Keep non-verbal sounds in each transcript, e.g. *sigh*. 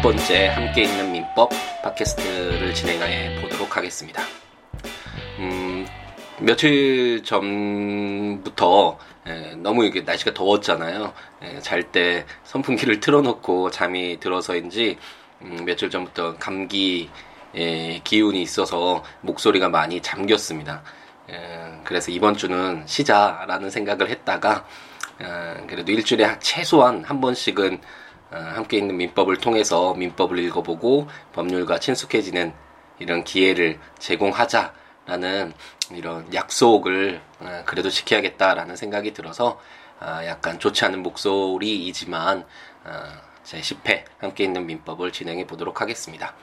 열 번째 함께 있는 민법 팟캐스트를 진행해 보도록 하겠습니다. 음, 며칠 전부터 에, 너무 이게 날씨가 더웠잖아요. 잘 때 선풍기를 틀어놓고 잠이 들어서인지 음, 며칠 전부터 감기 에, 기운이 있어서 목소리가 많이 잠겼습니다. 에, 그래서 이번 주는 쉬자라는 생각을 했다가 에, 그래도 일주일에 최소한 한 번씩은 어, 함께 있는 민법을 통해서 민법을 읽어보고 법률과 친숙해지는 이런 기회를 제공하자라는 이런 약속을 어, 그래도 지켜야겠다라는 생각이 들어서 어, 약간 좋지 않은 목소리이지만 제 10회 함께 있는 민법을 진행해 보도록 하겠습니다.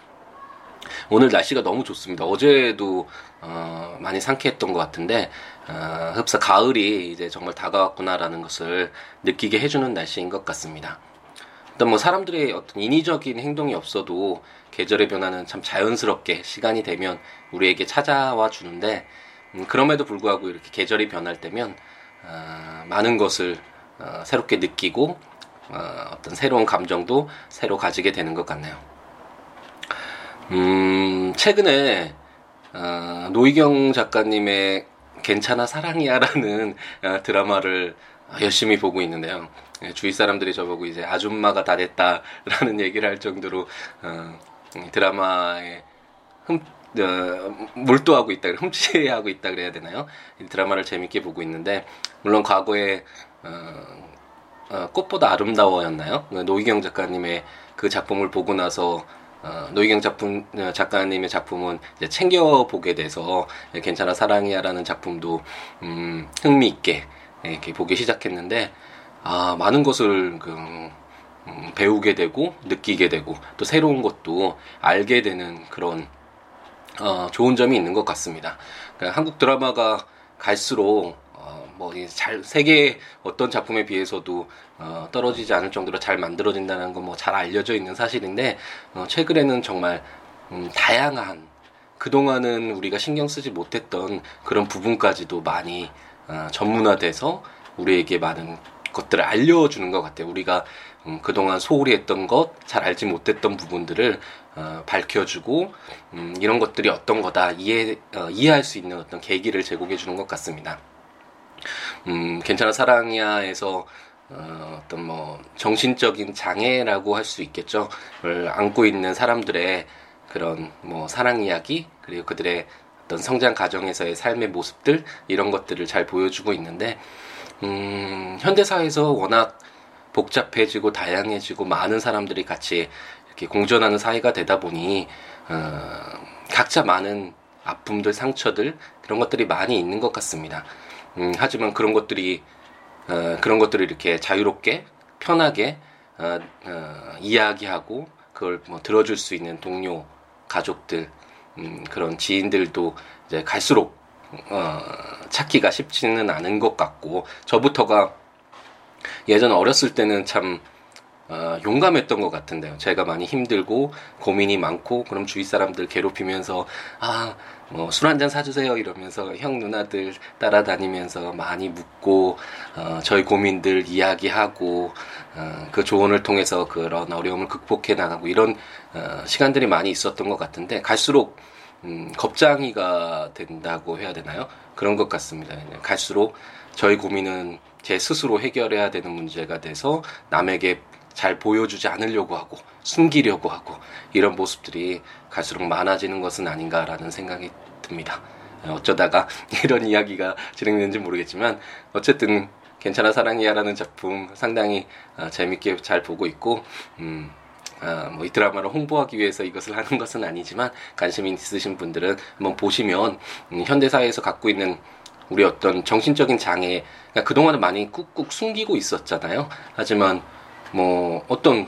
오늘 날씨가 너무 좋습니다. 어제도 어, 많이 상쾌했던 것 같은데 어, 흡사 가을이 이제 정말 다가왔구나라는 것을 느끼게 해주는 날씨인 것 같습니다. 일단 뭐 사람들의 어떤 인위적인 행동이 없어도 계절의 변화는 참 자연스럽게 시간이 되면 우리에게 찾아와 주는데 음, 그럼에도 불구하고 이렇게 계절이 변할 때면 어, 많은 것을 어, 새롭게 느끼고 어, 어떤 새로운 감정도 새로 가지게 되는 것 같네요. 음, 최근에 어, 노희경 작가님의 괜찮아 사랑이야라는 어, 드라마를 열심히 보고 있는데요. 예, 주위 사람들이 저보고 이제 아줌마가 다 됐다라는 *laughs* 얘기를 할 정도로 어, 드라마에 흠, 어, 몰두하고 있다, 흠치하고 있다 그래야 되나요? 이 드라마를 재밌게 보고 있는데 물론 과거에 어, 어, 꽃보다 아름다워였나요? 노희경 작가님의 그 작품을 보고 나서 어, 노희경 작품 어, 작가님의 작품은 챙겨 보게 돼서 괜찮아 사랑이야라는 작품도 음, 흥미 있게 이렇게 보기 시작했는데 아 많은 것을 그, 음, 배우게 되고 느끼게 되고 또 새로운 것도 알게 되는 그런 어, 좋은 점이 있는 것 같습니다. 그러니까 한국 드라마가 갈수록 뭐잘 세계 어떤 작품에 비해서도 어, 떨어지지 않을 정도로 잘 만들어진다는 건 뭐 잘 알려져 있는 사실인데 어, 최근에는 정말 음, 다양한 그동안은 우리가 신경 쓰지 못했던 그런 부분까지도 많이 어, 전문화돼서 우리에게 많은 것들을 알려주는 것 같아요. 우리가 음, 그동안 소홀히 했던 것, 잘 알지 못했던 부분들을 어, 밝혀주고 음, 이런 것들이 어떤 거다 이해 어, 이해할 수 있는 어떤 계기를 제공해 주는 것 같습니다. 음, 괜찮아 사랑이야에서 어, 어떤 뭐 정신적인 장애라고 할 수 있겠죠. 를 안고 있는 사람들의 그런 뭐 사랑 이야기 그리고 그들의 어떤 성장 과정에서의 삶의 모습들 이런 것들을 잘 보여주고 있는데 음, 현대 사회에서 워낙 복잡해지고 다양해지고 많은 사람들이 같이 이렇게 공존하는 사회가 되다 보니 어, 각자 많은 아픔들 상처들 그런 것들이 많이 있는 것 같습니다. 음, 하지만 그런 것들이 어, 그런 것들을 이렇게 자유롭게 편하게 어, 어, 이야기하고 그걸 뭐 들어줄 수 있는 동료 가족들 음, 그런 지인들도 이제 갈수록 어, 찾기가 쉽지는 않은 것 같고 저부터가 예전 어렸을 때는 참 어, 용감했던 것 같은데요. 제가 많이 힘들고 고민이 많고 그럼 주위 사람들 괴롭히면서 아 뭐 술 한 잔 사주세요 이러면서 형 누나들 따라다니면서 많이 묻고 어, 저희 고민들 이야기하고 어, 그 조언을 통해서 그런 어려움을 극복해 나가고 이런 어, 시간들이 많이 있었던 것 같은데 갈수록 음, 겁장이가 된다고 해야 되나요? 그런 것 같습니다. 갈수록 저희 고민은 제 스스로 해결해야 되는 문제가 돼서 남에게 잘 보여주지 않으려고 하고 숨기려고 하고 이런 모습들이 갈수록 많아지는 것은 아닌가라는 생각이 듭니다. 어쩌다가 *laughs* 이런 이야기가 진행되는지 모르겠지만 어쨌든 괜찮아 사랑이야라는 작품 상당히 어, 재밌게 잘 보고 있고 음, 어, 뭐이 드라마를 홍보하기 위해서 이것을 하는 *laughs* 것은 아니지만 관심 있으신 분들은 한번 보시면 음, 현대 사회에서 갖고 있는 우리 어떤 정신적인 장애 그러니까 그동안은 많이 꾹꾹 숨기고 있었잖아요. 하지만 뭐 어떤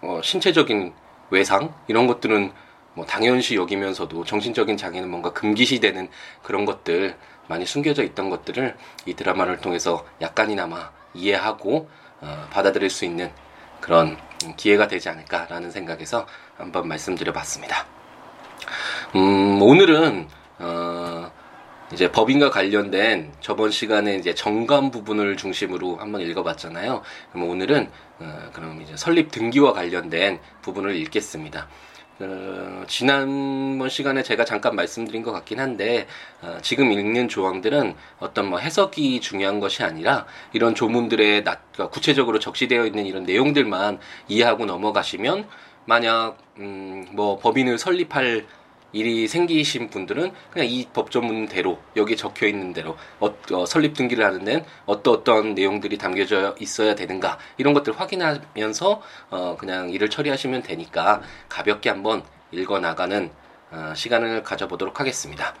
어, 신체적인 외상 이런 것들은 뭐 당연시 여기면서도 정신적인 장애는 뭔가 금기시되는 그런 것들 많이 숨겨져 있던 것들을 이 드라마를 통해서 약간이나마 이해하고 어, 받아들일 수 있는 그런 기회가 되지 않을까라는 생각에서 한번 말씀드려봤습니다. 음, 오늘은 어, 이제 법인과 관련된 저번 시간에 이제 정관 부분을 중심으로 한번 읽어봤잖아요. 그럼 오늘은 어, 그럼 이제 설립 등기와 관련된 부분을 읽겠습니다. 어, 지난번 시간에 제가 잠깐 말씀드린 것 같긴 한데 어, 지금 읽는 조항들은 어떤 뭐 해석이 중요한 것이 아니라 이런 조문들의 나, 그러니까 구체적으로 적시되어 있는 이런 내용들만 이해하고 넘어가시면 만약 음, 뭐 법인을 설립할 일이 생기신 분들은 그냥 이 법조문대로 여기 적혀 있는 대로 어, 어, 설립 등기를 하는 데는 어떤 어떤 내용들이 담겨져 있어야 되는가 이런 것들 확인하면서 어, 그냥 일을 처리하시면 되니까 가볍게 한번 읽어 나가는 어, 시간을 가져보도록 하겠습니다.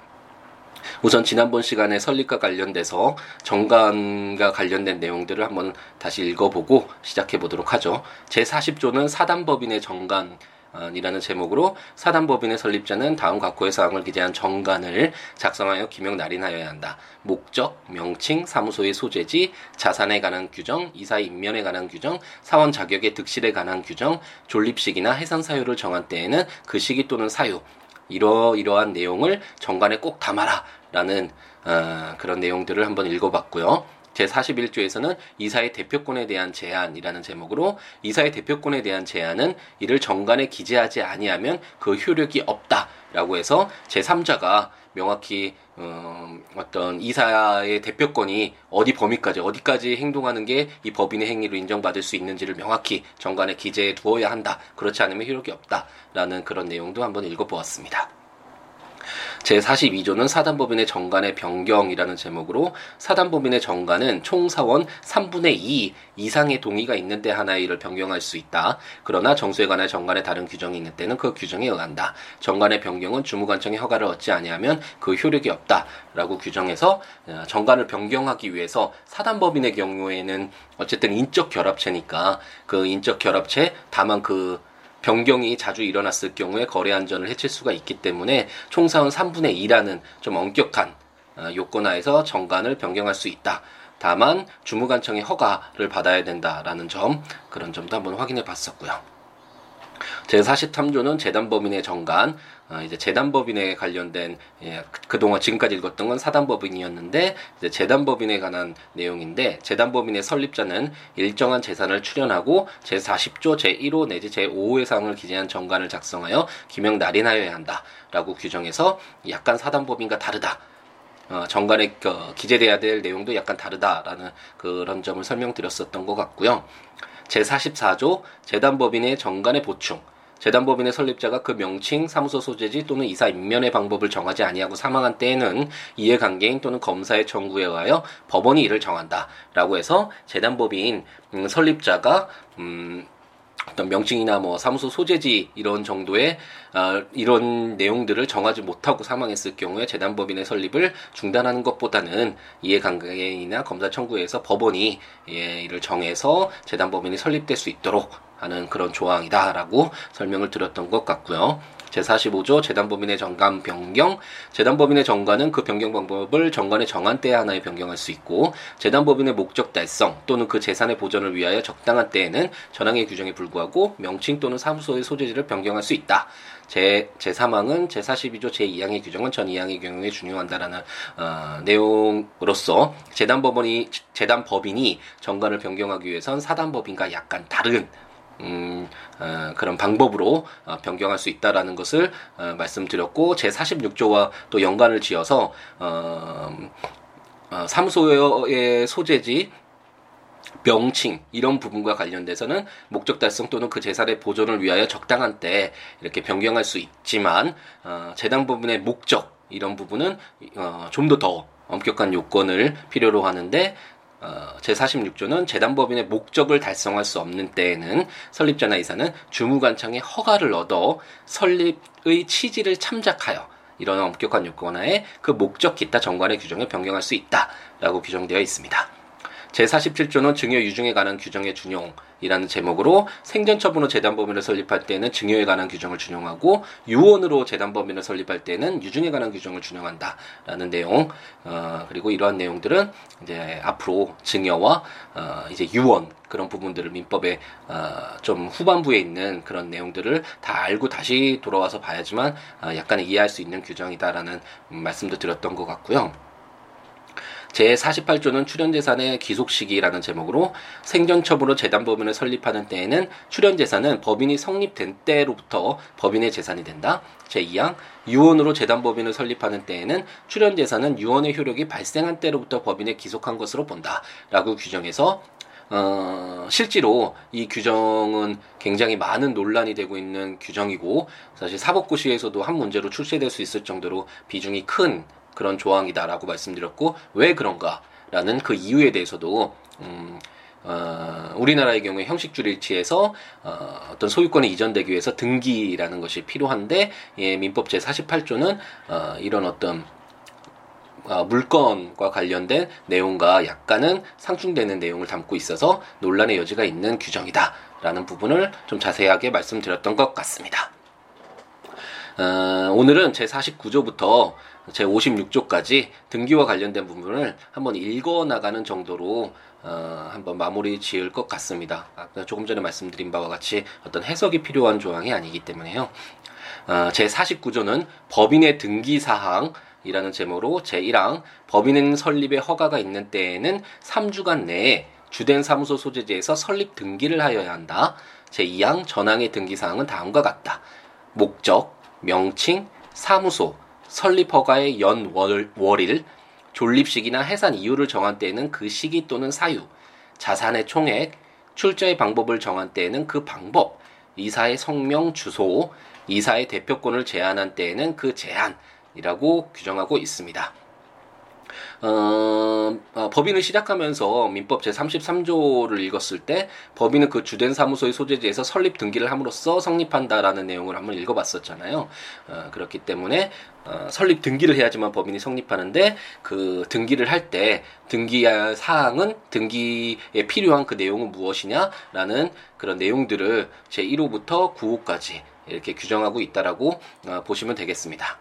우선 지난번 시간에 설립과 관련돼서 정관과 관련된 내용들을 한번 다시 읽어보고 시작해 보도록 하죠. 제 40조는 사단법인의 정관 이라는 제목으로 사단법인의 설립자는 다음 각호의 사항을 기재한 정관을 작성하여 기명 날인하여야 한다. 목적, 명칭, 사무소의 소재지, 자산에 관한 규정, 이사 인면에 관한 규정, 사원 자격의 득실에 관한 규정, 존립식이나 해산 사유를 정한 때에는 그 시기 또는 사유, 이러이러한 내용을 정관에 꼭 담아라 라는 어, 그런 내용들을 한번 읽어봤고요. 제41조에서는 이사의 대표권에 대한 제한이라는 제목으로 이사의 대표권에 대한 제한은 이를 정관에 기재하지 아니하면 그 효력이 없다라고 해서 제3자가 명확히 어, 어떤 이사의 대표권이 어디 범위까지 어디까지 행동하는 게 이 법인의 행위로 인정받을 수 있는지를 명확히 정관에 기재해 두어야 한다. 그렇지 않으면 효력이 없다라는 그런 내용도 한번 읽어보았습니다. 제42조는 사단법인의 정관의 변경이라는 제목으로 사단법인의 정관은 총사원 3분의 2 이상의 동의가 있는데 하나의 일을 변경할 수 있다. 그러나 정수에 관한 정관에 다른 규정이 있는 때는 그 규정에 의한다. 정관의 변경은 주무관청의 허가를 얻지 아니하면 그 효력이 없다 라고 규정해서 어, 정관을 변경하기 위해서 사단법인의 경우에는 어쨌든 인적 결합체니까 그 인적 결합체 다만 그 변경이 자주 일어났을 경우에 거래 안전을 해칠 수가 있기 때문에 총사원 3분의 2라는 좀 엄격한 어, 요건하에서 정관을 변경할 수 있다. 다만 주무관청의 허가를 받아야 된다라는 점 그런 점도 한번 확인해 봤었고요. 제43조는 재단법인의 정관, 어, 이제 재단법인에 관련된 예, 그, 동안 지금까지 읽었던 건 사단법인이었는데 이제 재단법인에 관한 내용인데 재단법인의 설립자는 일정한 재산을 출연하고 제40조 제1호 내지 제5호의 사항을 기재한 정관을 작성하여 기명 날인하여야 한다라고 규정해서 약간 사단법인과 다르다. 어, 정관에 어, 기재돼야 될 내용도 약간 다르다라는 그런 점을 설명드렸었던 것 같고요. 제44조 재단법인의 정관의 보충 재단법인의 설립자가 그 명칭, 사무소 소재지 또는 이사 임면의 방법을 정하지 아니하고 사망한 때에는 이해관계인 또는 검사의 청구에 의하여 법원이 이를 정한다라고 해서 재단법인 음, 설립자가 음, 어떤 명칭이나 뭐 사무소 소재지 이런 정도의 어, 이런 내용들을 정하지 못하고 사망했을 경우에 재단법인의 설립을 중단하는 것보다는 이해관계인이나 검사 청구에서 법원이 예, 이를 정해서 재단법인이 설립될 수 있도록 하는 그런 조항이다라고 설명을 드렸던 것 같고요. 제45조 재단법인의 정관 변경 재단법인의 정관은 그 변경 방법을 정관의 정한 때에 하나에 변경할 수 있고 재단법인의 목적 달성 또는 그 재산의 보전을 위하여 적당한 때에는 전항의 규정에 불구하고 명칭 또는 사무소의 소재지를 변경할 수 있다. 제, 제3항은 제42조 제2항의 규정은 전 2항의 경우에 준용한다라는 어, 내용으로서 재단법원이 재단법인이 정관을 변경하기 위해선 사단법인과 약간 다른 음, 어, 그런 방법으로 어, 변경할 수 있다라는 것을 어, 말씀드렸고 제 46조와 또 연관을 지어서 어, 어, 사무소의 소재지 명칭 이런 부분과 관련돼서는 목적 달성 또는 그 재산의 보존을 위하여 적당한 때 이렇게 변경할 수 있지만 어, 재단 부분의 목적 이런 부분은 어, 좀 더더 엄격한 요건을 필요로 하는데 어, 제46조는 재단법인의 목적을 달성할 수 없는 때에는 설립자나 이사는 주무관청의 허가를 얻어 설립의 취지를 참작하여 이런 엄격한 요건 하에 그 목적 기타 정관의 규정을 변경할 수 있다라고 규정되어 있습니다. 제47조는 증여 유증에 관한 규정의 준용이라는 제목으로 생전처분으로 재단법인을 설립할 때는 증여에 관한 규정을 준용하고 유언으로 재단법인을 설립할 때는 유증에 관한 규정을 준용한다라는 내용 어, 그리고 이러한 내용들은 이제 앞으로 증여와 어, 이제 유언 그런 부분들을 민법에 어, 좀 후반부에 있는 그런 내용들을 다 알고 다시 돌아와서 봐야지만 어, 약간 이해할 수 있는 규정이다라는 말씀도 드렸던 것 같고요. 제48조는 출연재산의 기속시기라는 제목으로 생전첩으로 재단법인을 설립하는 때에는 출연재산은 법인이 성립된 때로부터 법인의 재산이 된다. 제2항 유언으로 재단법인을 설립하는 때에는 출연재산은 유언의 효력이 발생한 때로부터 법인에 기속한 것으로 본다. 라고 규정해서 어, 실제로 이 규정은 굉장히 많은 논란이 되고 있는 규정이고 사실 사법고시에서도 한 문제로 출제될 수 있을 정도로 비중이 큰 그런 조항이다라고 말씀드렸고 왜 그런가라는 그 이유에 대해서도 음, 어, 우리나라의 경우에 형식주를 일치해서 어, 어떤 소유권이 이전되기 위해서 등기라는 것이 필요한데 예, 민법 제 48조는 어, 이런 어떤 어, 물건과 관련된 내용과 약간은 상충되는 내용을 담고 있어서 논란의 여지가 있는 규정이다라는 부분을 좀 자세하게 말씀드렸던 것 같습니다. 어, 오늘은 제 49조부터 제 56조까지 등기와 관련된 부분을 한번 읽어 나가는 정도로 어, 한번 마무리 지을 것 같습니다. 조금 전에 말씀드린 바와 같이 어떤 해석이 필요한 조항이 아니기 때문에요. 어, 제 49조는 법인의 등기 사항 이라는 제목으로 제1항 법인은 설립의 허가가 있는 때에는 3주간 내에 주된 사무소 소재지에서 설립 등기를 하여야 한다. 제2항 전항의 등기 사항은 다음과 같다. 목적, 명칭, 사무소, 설립 허가의 연 월, 월일, 존립식이나 해산 이유를 정한 때에는 그 시기 또는 사유, 자산의 총액, 출자의 방법을 정한 때에는 그 방법, 이사의 성명, 주소, 이사의 대표권을 제한한 때에는 그 제한이라고 규정하고 있습니다. 어, 어, 법인을 시작하면서 민법 제33조를 읽었을 때 법인은 그 주된 사무소의 소재지에서 설립 등기를 함으로써 성립한다라는 내용을 한번 읽어봤었잖아요. 어, 그렇기 때문에 어, 설립 등기를 해야지만 법인이 성립하는데 그 등기를 할 때 등기할 사항은 등기에 필요한 그 내용은 무엇이냐라는 그런 내용들을 제 1호부터 9호까지 이렇게 규정하고 있다라고 어, 보시면 되겠습니다.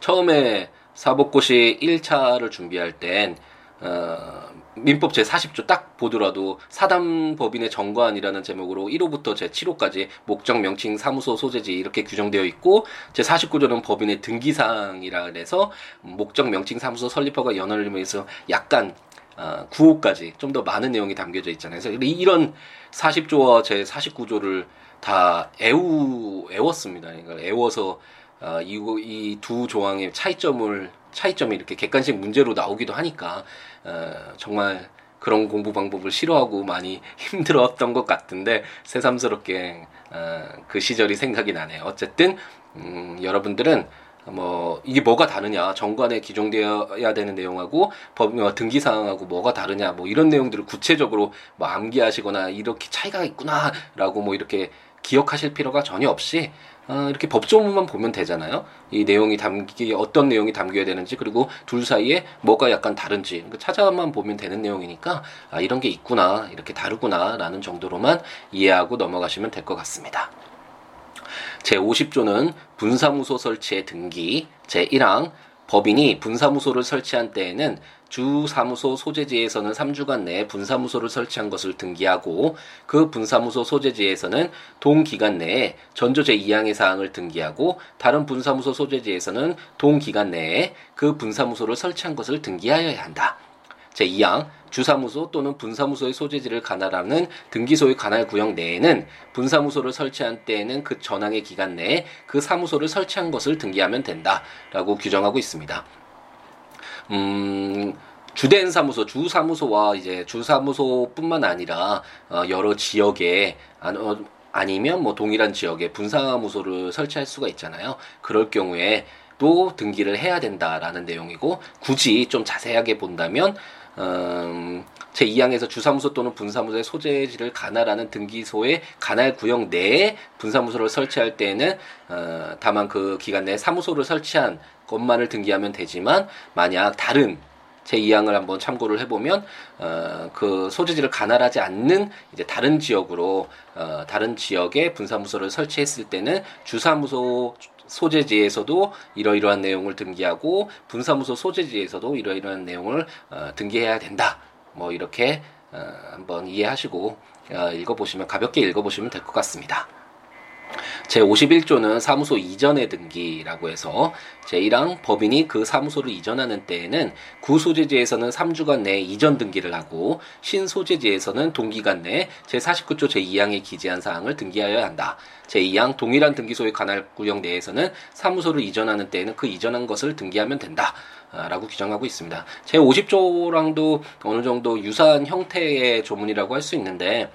처음에 사법고시 1차를 준비할 땐 어, 민법 제 40조 딱 보더라도 사담법인의 정관이라는 제목으로 1호부터 제 7호까지 목적 명칭 사무소 소재지 이렇게 규정되어 있고 제 49조는 법인의 등기사항이라 그래서 목적 명칭 사무소 설립허가 연원을 위해서 약간 어, 9호까지 좀 더 많은 내용이 담겨져 있잖아요. 그래서 이런 40조와 제 49조를 다 애우 애웠습니다. 그러니까 애워서 어, 이두 조항의 차이점을 차이점이 이렇게 객관식 문제로 나오기도 하니까 어, 정말 그런 공부 방법을 싫어하고 많이 *laughs* 힘들었던 것 같은데 새삼스럽게 어, 그 시절이 생각이 나네요. 어쨌든 음, 여러분들은 뭐 이게 뭐가 다르냐 정관에 기종되어야 되는 내용하고 법 어, 등기 사항하고 뭐가 다르냐 뭐 이런 내용들을 구체적으로 뭐 암기하시거나 이렇게 차이가 있구나라고 뭐 이렇게 기억하실 필요가 전혀 없이 어, 이렇게 법조문만 보면 되잖아요. 이 내용이 담기 어떤 내용이 담겨야 되는지 그리고 둘 사이에 뭐가 약간 다른지 찾아만 보면 되는 내용이니까 아, 이런 게 있구나 이렇게 다르구나라는 정도로만 이해하고 넘어가시면 될 것 같습니다. 제 50조는 분사무소 설치의 등기 제 1항 법인이 분사무소를 설치한 때에는 주 사무소 소재지에서는 3주간 내에 분사무소를 설치한 것을 등기하고 그 분사무소 소재지에서는 동기간 내에 전조 제2항의 사항을 등기하고 다른 분사무소 소재지에서는 동기간 내에 그 분사무소를 설치한 것을 등기하여야 한다. 제2항 주사무소 또는 분사무소의 소재지를 관할하는 등기소의 관할 구역 내에는 분사무소를 설치한 때에는 그 전항의 기간 내에 그 사무소를 설치한 것을 등기하면 된다라고 규정하고 있습니다. 음, 주된 사무소, 주 사무소와 이제 주 사무소뿐만 아니라 어, 여러 지역에 어, 아니면 뭐 동일한 지역에 분사무소를 설치할 수가 있잖아요. 그럴 경우에 또 등기를 해야 된다라는 내용이고 굳이 좀 자세하게 본다면 음, 제 2항에서 주사무소 또는 분사무소의 소재지를 관할하는 등기소의 관할 구역 내에 분사무소를 설치할 때에는 어, 다만 그 기간 내에 사무소를 설치한 것만을 등기하면 되지만 만약 다른 제 2항을 한번 참고를 해보면 어, 그 소재지를 관할하지 않는 이제 다른 지역으로 어, 다른 지역에 분사무소를 설치했을 때는 주사무소 소재지에서도 이러이러한 내용을 등기하고 분사무소 소재지에서도 이러이러한 내용을 어, 등기해야 된다. 뭐 이렇게 어, 한번 이해하시고 어, 읽어보시면 가볍게 읽어보시면 될 것 같습니다. 제51조는 사무소 이전의 등기라고 해서 제1항 법인이 그 사무소를 이전하는 때에는 구소재지에서는 3주간 내에 이전 등기를 하고 신소재지에서는 동기간 내에 제49조 제2항에 기재한 사항을 등기하여야 한다. 제2항 동일한 등기소의 관할 구역 내에서는 사무소를 이전하는 때에는 그 이전한 것을 등기하면 된다. 라고 규정하고 있습니다. 제50조랑도 어느 정도 유사한 형태의 조문이라고 할 수 있는데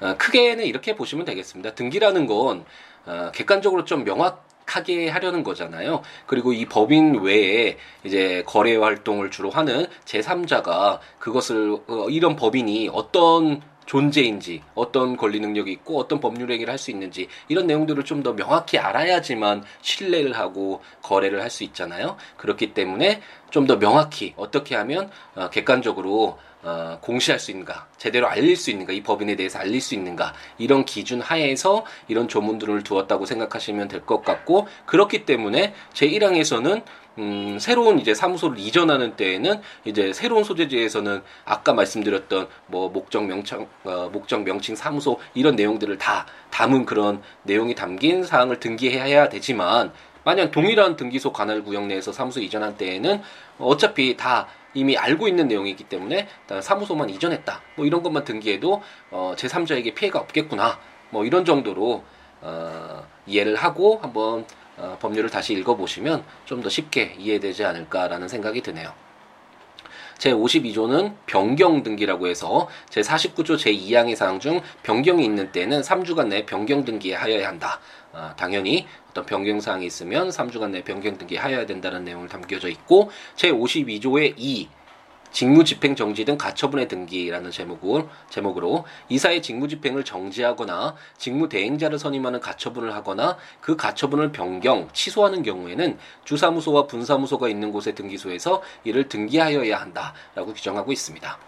어, 크게는 이렇게 보시면 되겠습니다. 등기라는 건 어, 객관적으로 좀 명확 하게 하려는 거잖아요. 그리고 이 법인 외에 이제 거래 활동을 주로 하는 제3자가 그것을 어, 이런 법인이 어떤 존재인지 어떤 권리 능력이 있고 어떤 법률 행위를 할 수 있는지 이런 내용들을 좀 더 명확히 알아야지만 신뢰를 하고 거래를 할 수 있잖아요. 그렇기 때문에 좀 더 명확히 어떻게 하면 어, 객관적으로 어, 공시할 수 있는가, 제대로 알릴 수 있는가, 이 법인에 대해서 알릴 수 있는가, 이런 기준 하에서 이런 조문들을 두었다고 생각하시면 될 것 같고, 그렇기 때문에 제1항에서는 음, 새로운 이제 사무소를 이전하는 때에는 이제 새로운 소재지에서는 아까 말씀드렸던 뭐 목적 명칭, 어, 목적 명칭 사무소 이런 내용들을 다 담은 그런 내용이 담긴 사항을 등기해야 되지만 만약 동일한 등기소 관할 구역 내에서 사무소 이전한 때에는 어차피 다 이미 알고 있는 내용이기 때문에 사무소만 이전했다. 뭐 이런 것만 등기해도 어, 제3자에게 피해가 없겠구나. 뭐 이런 정도로 어, 이해를 하고 한번 어, 법률을 다시 읽어보시면 좀 더 쉽게 이해되지 않을까라는 생각이 드네요. 제52조는 변경 등기라고 해서 제49조 제2항의 사항 중 변경이 있는 때는 3주간 내에 변경 등기하여야 한다. 어, 당연히 어떤 변경 사항이 있으면 3주간 내에 변경 등기하여야 된다는 내용을 담겨져 있고 제52조의 2 직무집행 정지 등 가처분의 등기라는 제목을, 제목으로 이사의 직무집행을 정지하거나 직무 대행자를 선임하는 가처분을 하거나 그 가처분을 변경, 취소하는 경우에는 주사무소와 분사무소가 있는 곳의 등기소에서 이를 등기하여야 한다라고 규정하고 있습니다.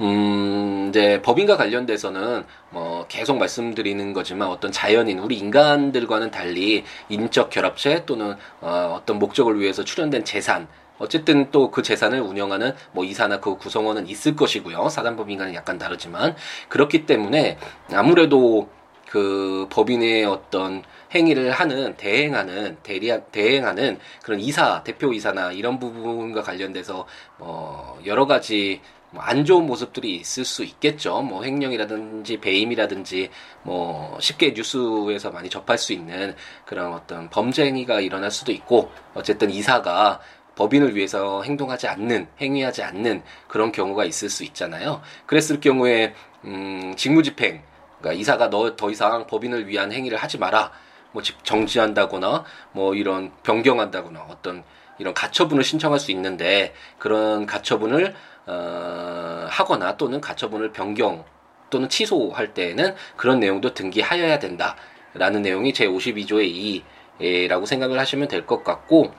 음, 이제 법인과 관련돼서는 뭐 계속 말씀드리는 거지만 어떤 자연인, 우리 인간들과는 달리 인적 결합체 또는 어, 어떤 목적을 위해서 출연된 재산, 어쨌든 또 그 재산을 운영하는 뭐 이사나 그 구성원은 있을 것이고요. 사단법인과는 약간 다르지만 그렇기 때문에 아무래도 그 법인의 어떤 행위를 하는 대행하는 대리 대행하는 그런 이사 대표 이사나 이런 부분과 관련돼서 뭐 여러 가지 뭐안 좋은 모습들이 있을 수 있겠죠. 뭐 횡령이라든지 배임이라든지 뭐 쉽게 뉴스에서 많이 접할 수 있는 그런 어떤 범죄 행위가 일어날 수도 있고 어쨌든 이사가 법인을 위해서 행동하지 않는, 행위하지 않는 그런 경우가 있을 수 있잖아요. 그랬을 경우에, 음, 직무집행, 그러니까 이사가 너 더 이상 법인을 위한 행위를 하지 마라. 뭐 정지한다거나, 뭐 이런 변경한다거나 어떤 이런 가처분을 신청할 수 있는데 그런 가처분을 어, 하거나 또는 가처분을 변경 또는 취소할 때에는 그런 내용도 등기하여야 된다라는 내용이 제 52조의 2라고 생각을 하시면 될 것 같고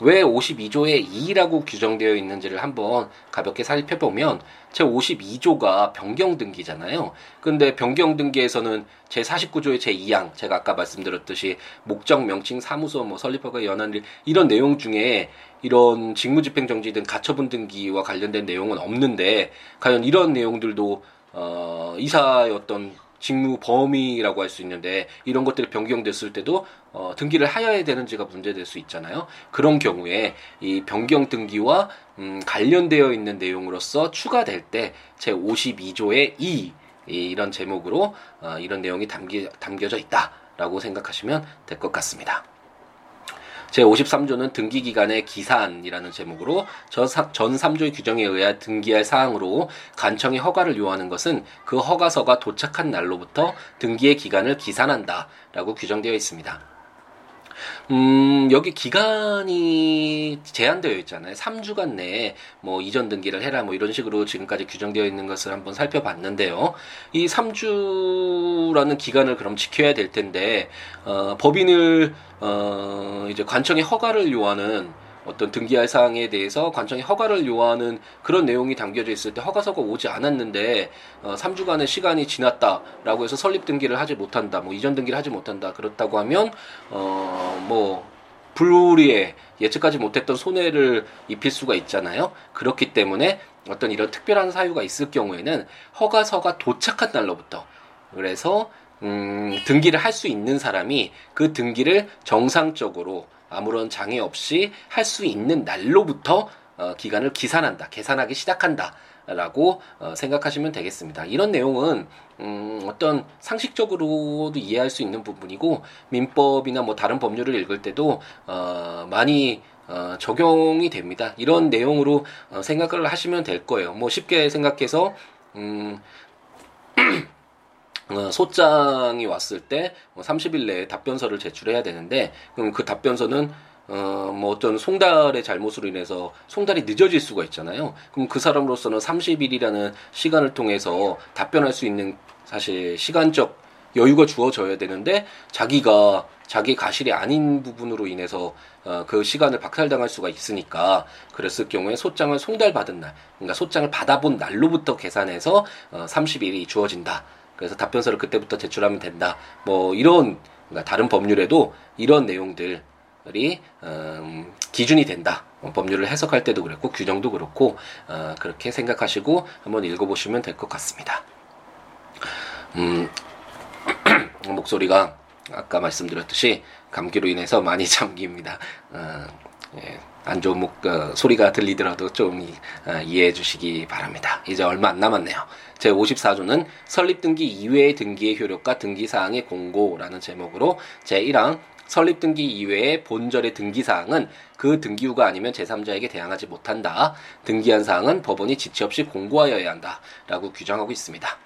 왜 52조에 2라고 규정되어 있는지를 한번 가볍게 살펴보면 제 52조가 변경 등기잖아요. 근데 변경 등기에서는 제 49조의 제 2항 제가 아까 말씀드렸듯이 목적 명칭 사무소 뭐 설립허가 연한 일 이런 내용 중에 이런 직무집행 정지 등 가처분 등기와 관련된 내용은 없는데 과연 이런 내용들도 어 어떤 직무 범위라고 할 수 있는데 이런 것들이 변경됐을 때도 어, 등기를 하여야 되는지가 문제될 수 있잖아요. 그런 경우에 이 변경 등기와 음, 관련되어 있는 내용으로서 추가될 때 제 52조의 2 이런 제목으로 어, 이런 내용이 담기, 담겨져 있다라고 생각하시면 될 것 같습니다. 제53조는 등기기간의 기산이라는 제목으로 전 3조의 규정에 의해 등기할 사항으로 간청이 허가를 요하는 것은 그 허가서가 도착한 날로부터 등기의 기간을 기산한다 라고 규정되어 있습니다. 음, 여기 기간이 제한되어 있잖아요. 3주간 내에 뭐 이전 등기를 해라 뭐 이런 식으로 지금까지 규정되어 있는 것을 한번 살펴봤는데요. 이 3주라는 기간을 그럼 지켜야 될 텐데, 어, 법인을, 어, 이제 관청의 허가를 요하는 어떤 등기할 사항에 대해서 관청이 허가를 요하는 그런 내용이 담겨져 있을 때 허가서가 오지 않았는데 어, 3주간의 시간이 지났다라고 해서 설립 등기를 하지 못한다, 뭐 이전 등기를 하지 못한다 그렇다고 하면 어뭐 불리에 예측하지 못했던 손해를 입힐 수가 있잖아요. 그렇기 때문에 어떤 이런 특별한 사유가 있을 경우에는 허가서가 도착한 날로부터 그래서 음, 등기를 할 수 있는 사람이 그 등기를 정상적으로 아무런 장애 없이 할 수 있는 날로부터 어, 기간을 기산한다, 계산하기 시작한다. 라고 어, 생각하시면 되겠습니다. 이런 내용은 음, 어떤 상식적으로도 이해할 수 있는 부분이고 민법이나 뭐 다른 법률을 읽을 때도 어, 많이 어, 적용이 됩니다. 이런 내용으로 어, 생각을 하시면 될 거예요. 뭐 쉽게 생각해서 음, 어, 소장이 왔을 때 30일 뭐 내에 답변서를 제출해야 되는데 그럼 그 답변서는 어, 뭐 어떤 송달의 잘못으로 인해서 송달이 늦어질 수가 있잖아요. 그럼 그 사람으로서는 30일이라는 시간을 통해서 답변할 수 있는 사실 시간적 여유가 주어져야 되는데 자기가 자기 가실이 아닌 부분으로 인해서 어, 그 시간을 박탈당할 수가 있으니까 그랬을 경우에 소장을 송달받은 날, 그러니까 소장을 받아본 날로부터 계산해서 어, 30일이 주어진다. 그래서 답변서를 그때부터 제출하면 된다. 뭐 이런 그러니까 다른 법률에도 이런 내용들이 음, 기준이 된다. 어, 법률을 해석할 때도 그렇고 규정도 그렇고 어, 그렇게 생각하시고 한번 읽어보시면 될 것 같습니다. 음, *clears throat* 목소리가 아까 말씀드렸듯이 감기로 인해서 많이 *laughs* 잠깁니다. 어, 예, 안 좋은 목 어, 소리가 들리더라도 좀 어, 이해해 주시기 바랍니다. 이제 얼마 안 남았네요. 제 54조는 설립 등기 이외의 등기의 효력과 등기 사항의 공고라는 제목으로 제 1항 설립 등기 이외의 본절의 등기 사항은 그 등기후가 아니면 제3자에게 대항하지 못한다. 등기한 사항은 법원이 지체 없이 공고하여야 한다 라고 규정하고 있습니다.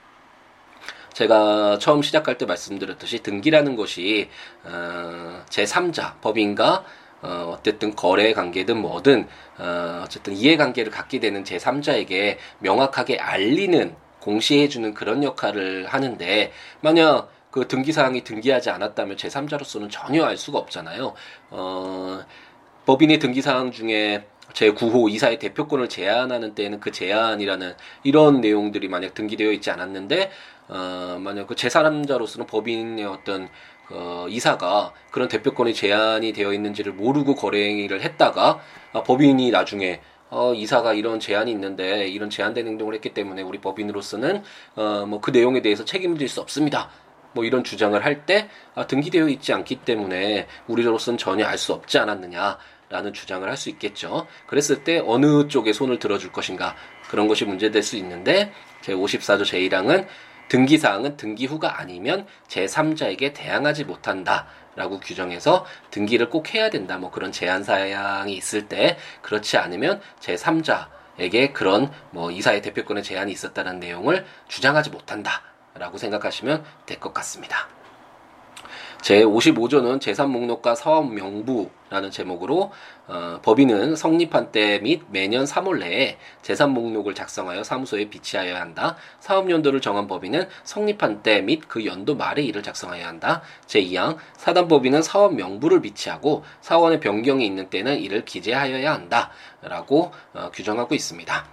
제가 처음 시작할 때 말씀드렸듯이 등기라는 것이 어, 제3자 법인과 어, 어쨌든 거래 관계든 뭐든 어, 어쨌든 이해관계를 갖게 되는 제3자에게 명확하게 알리는 공시해주는 그런 역할을 하는데 만약 그 등기 사항이 등기하지 않았다면 제3자로서는 전혀 알 수가 없잖아요. 어, 법인의 등기 사항 중에 제9호 이사의 대표권을 제한하는 때에는 그 제한이라는 이런 내용들이 만약 등기되어 있지 않았는데 어, 만약 그 제3자로서는 법인의 어떤 어, 이사가 그런 대표권이 제한이 되어 있는지를 모르고 거래 행위를 했다가 아, 법인이 나중에 어, 이사가 이런 제한이 있는데 이런 제한된 행동을 했기 때문에 우리 법인으로서는 어, 뭐 그 내용에 대해서 책임을 질수 없습니다. 뭐 이런 주장을 할 때 아, 등기되어 있지 않기 때문에 우리로서는 전혀 알 수 없지 않았느냐 라는 주장을 할 수 있겠죠. 그랬을 때 어느 쪽에 손을 들어줄 것인가 그런 것이 문제될 수 있는데 제 54조 제1항은 등기사항은 등기 후가 아니면 제3자에게 대항하지 못한다. 라고 규정해서 등기를 꼭 해야 된다. 뭐 그런 제한 사항이 있을 때 그렇지 않으면 제3자에게 그런 뭐 이사의 대표권의 제한이 있었다는 내용을 주장하지 못한다. 라고 생각하시면 될 것 같습니다. 제55조는 제3목록과 사업 명부라는 제목으로 어, 법인은 성립한 때 및 매년 3월 내에 제3목록을 작성하여 사무소에 비치하여야 한다. 사업연도를 정한 법인은 성립한 때 및 그 연도 말에 이를 작성하여야 한다. 제2항 사단법인은 사업 명부를 비치하고 사원의 변경이 있는 때는 이를 기재하여야 한다. 라고 어, 규정하고 있습니다.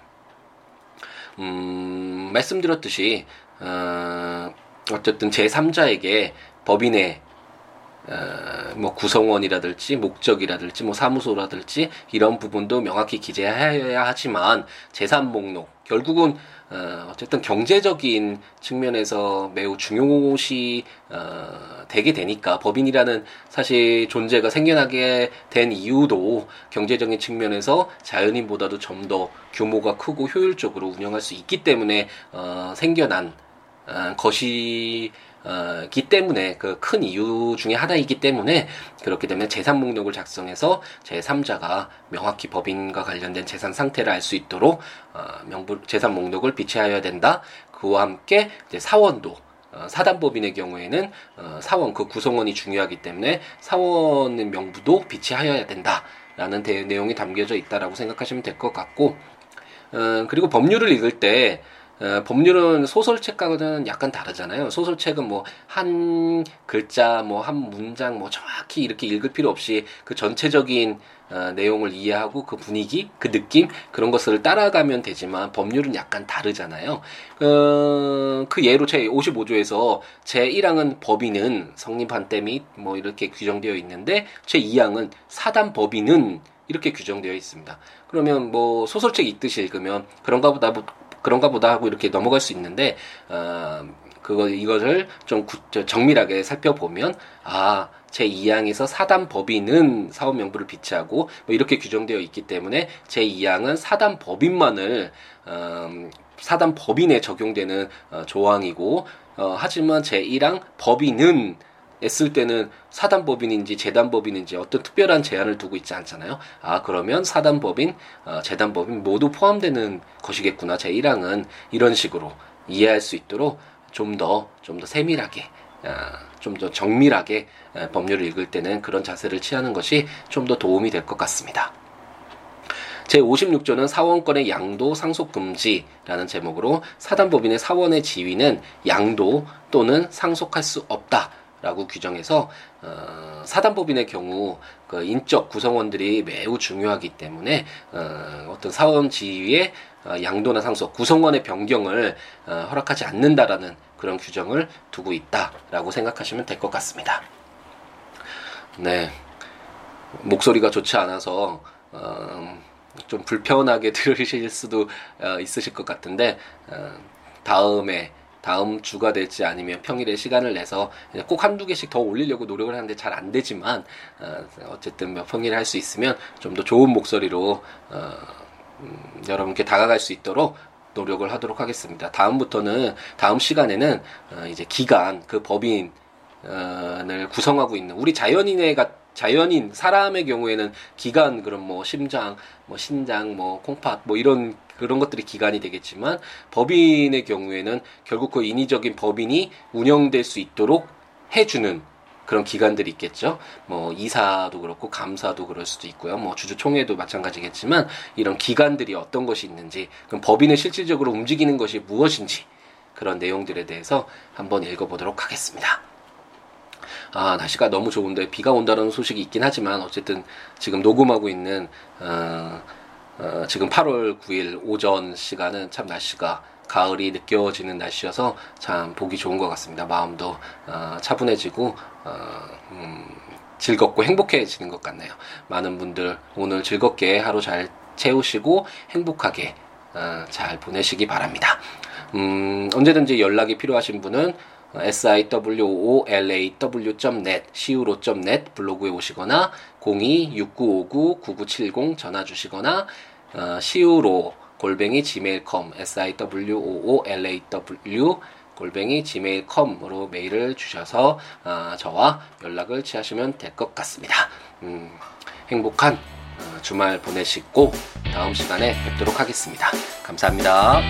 음, 말씀드렸듯이 어, 어쨌든 제3자에게 법인의 어, 뭐 구성원이라든지 목적이라든지 뭐 사무소라든지 이런 부분도 명확히 기재해야 하지만 재산 목록 결국은 어, 어쨌든 경제적인 측면에서 매우 중요시 어, 되게 되니까 법인이라는 사실 존재가 생겨나게 된 이유도 경제적인 측면에서 자연인보다도 좀 더 규모가 크고 효율적으로 운영할 수 있기 때문에 어, 생겨난 어, 것이 어, 기 때문에 그 큰 이유 중에 하나이기 때문에 그렇게 되면 재산 목록을 작성해서 제3자가 명확히 법인과 관련된 재산 상태를 알 수 있도록 어, 명부 재산 목록을 비치하여야 된다. 그와 함께 이제 사원도 어, 사단법인의 경우에는 어, 사원 그 구성원이 중요하기 때문에 사원의 명부도 비치하여야 된다라는 대, 내용이 담겨져 있다라고 생각하시면 될 것 같고 어, 그리고 법률을 읽을 때 어, 법률은 소설책과는 약간 다르잖아요. 소설책은 뭐 한 글자, 뭐 한 문장, 뭐 정확히 이렇게 읽을 필요 없이 그 전체적인 어, 내용을 이해하고 그 분위기, 그 느낌 그런 것을 따라가면 되지만 법률은 약간 다르잖아요. 어, 그 예로 제 55조에서 제 1항은 법인은 성립한 때 및 뭐 이렇게 규정되어 있는데 제 2항은 사단 법인은 이렇게 규정되어 있습니다. 그러면 뭐 소설책 읽듯이 읽으면 그런가 보다 뭐 그런가 보다 하고 이렇게 넘어갈 수 있는데 어, 그거 이것을 좀 구, 정밀하게 살펴보면 아 제2항에서 사단 법인은 사업 명부를 비치하고 뭐 이렇게 규정되어 있기 때문에 제2항은 사단 법인만을 음, 사단 법인에 적용되는 어, 조항이고 어, 하지만 제1항 법인은 했을 때는 사단법인인지 재단법인인지 어떤 특별한 제한을 두고 있지 않잖아요. 아 그러면 사단법인, 어, 재단법인 모두 포함되는 것이겠구나. 제 1항은 이런 식으로 이해할 수 있도록 좀 더 좀 더 세밀하게 아, 좀더 정밀하게 아, 법률을 읽을 때는 그런 자세를 취하는 것이 좀 더 도움이 될 것 같습니다. 제56조는 사원권의 양도 상속 금지라는 제목으로 사단법인의 사원의 지위는 양도 또는 상속할 수 없다. 라고 규정해서 어, 사단법인의 경우 그 인적 구성원들이 매우 중요하기 때문에 어, 어떤 사원 지위의 어, 양도나 상속 구성원의 변경을 어, 허락하지 않는다라는 그런 규정을 두고 있다라고 생각하시면 될 것 같습니다. 네 목소리가 좋지 않아서 어, 좀 불편하게 *laughs* 들으실 수도 어, 있으실 것 같은데 어, 다음에 다음 주가 될지 아니면 평일에 시간을 내서 꼭 한두 개씩 더 올리려고 노력을 하는데 잘 안 되지만 어, 쨌든 평일에 할 수 있으면 좀 더 좋은 목소리로 어, 음, 여러분께 다가갈 수 있도록 노력을 하도록 하겠습니다. 다음부터는 다음 시간에는 어, 이제 기간 그 법인을 구성하고 있는 우리 자연인의 자연인 사람의 경우에는 기간 그런 뭐 심장, 뭐 신장, 뭐 콩팥 뭐 이런 그런 것들이 기간이 되겠지만 법인의 경우에는 결국 그 인위적인 법인이 운영될 수 있도록 해주는 그런 기관들이 있겠죠. 뭐 이사도 그렇고 감사도 그럴 수도 있고요. 뭐 주주총회도 마찬가지겠지만 이런 기관들이 어떤 것이 있는지 그럼 법인을 실질적으로 움직이는 것이 무엇인지 그런 내용들에 대해서 한번 읽어보도록 하겠습니다. 아 날씨가 너무 좋은데 비가 온다는 소식이 있긴 하지만 어쨌든 지금 녹음하고 있는 어, 어, 지금 8월 9일 오전 시간은 참 날씨가 가을이 느껴지는 날씨여서 참 보기 좋은 것 같습니다. 마음도 어, 차분해지고 어, 음, 즐겁고 행복해지는 것 같네요. 많은 분들 오늘 즐겁게 하루 잘 채우시고 행복하게 어, 잘 보내시기 바랍니다. 음, 언제든지 연락이 필요하신 분은 siwoolaw.net, siwo.net 블로그에 오시거나 02-6959-9970 전화 주시거나 어, siwo 골뱅이 gmail.com, siwoolaw 골뱅이 gmail.com으로 메일을 주셔서 어, 저와 연락을 취하시면 될 것 같습니다. 음, 행복한 어, 주말 보내시고 다음 시간에 뵙도록 하겠습니다. 감사합니다.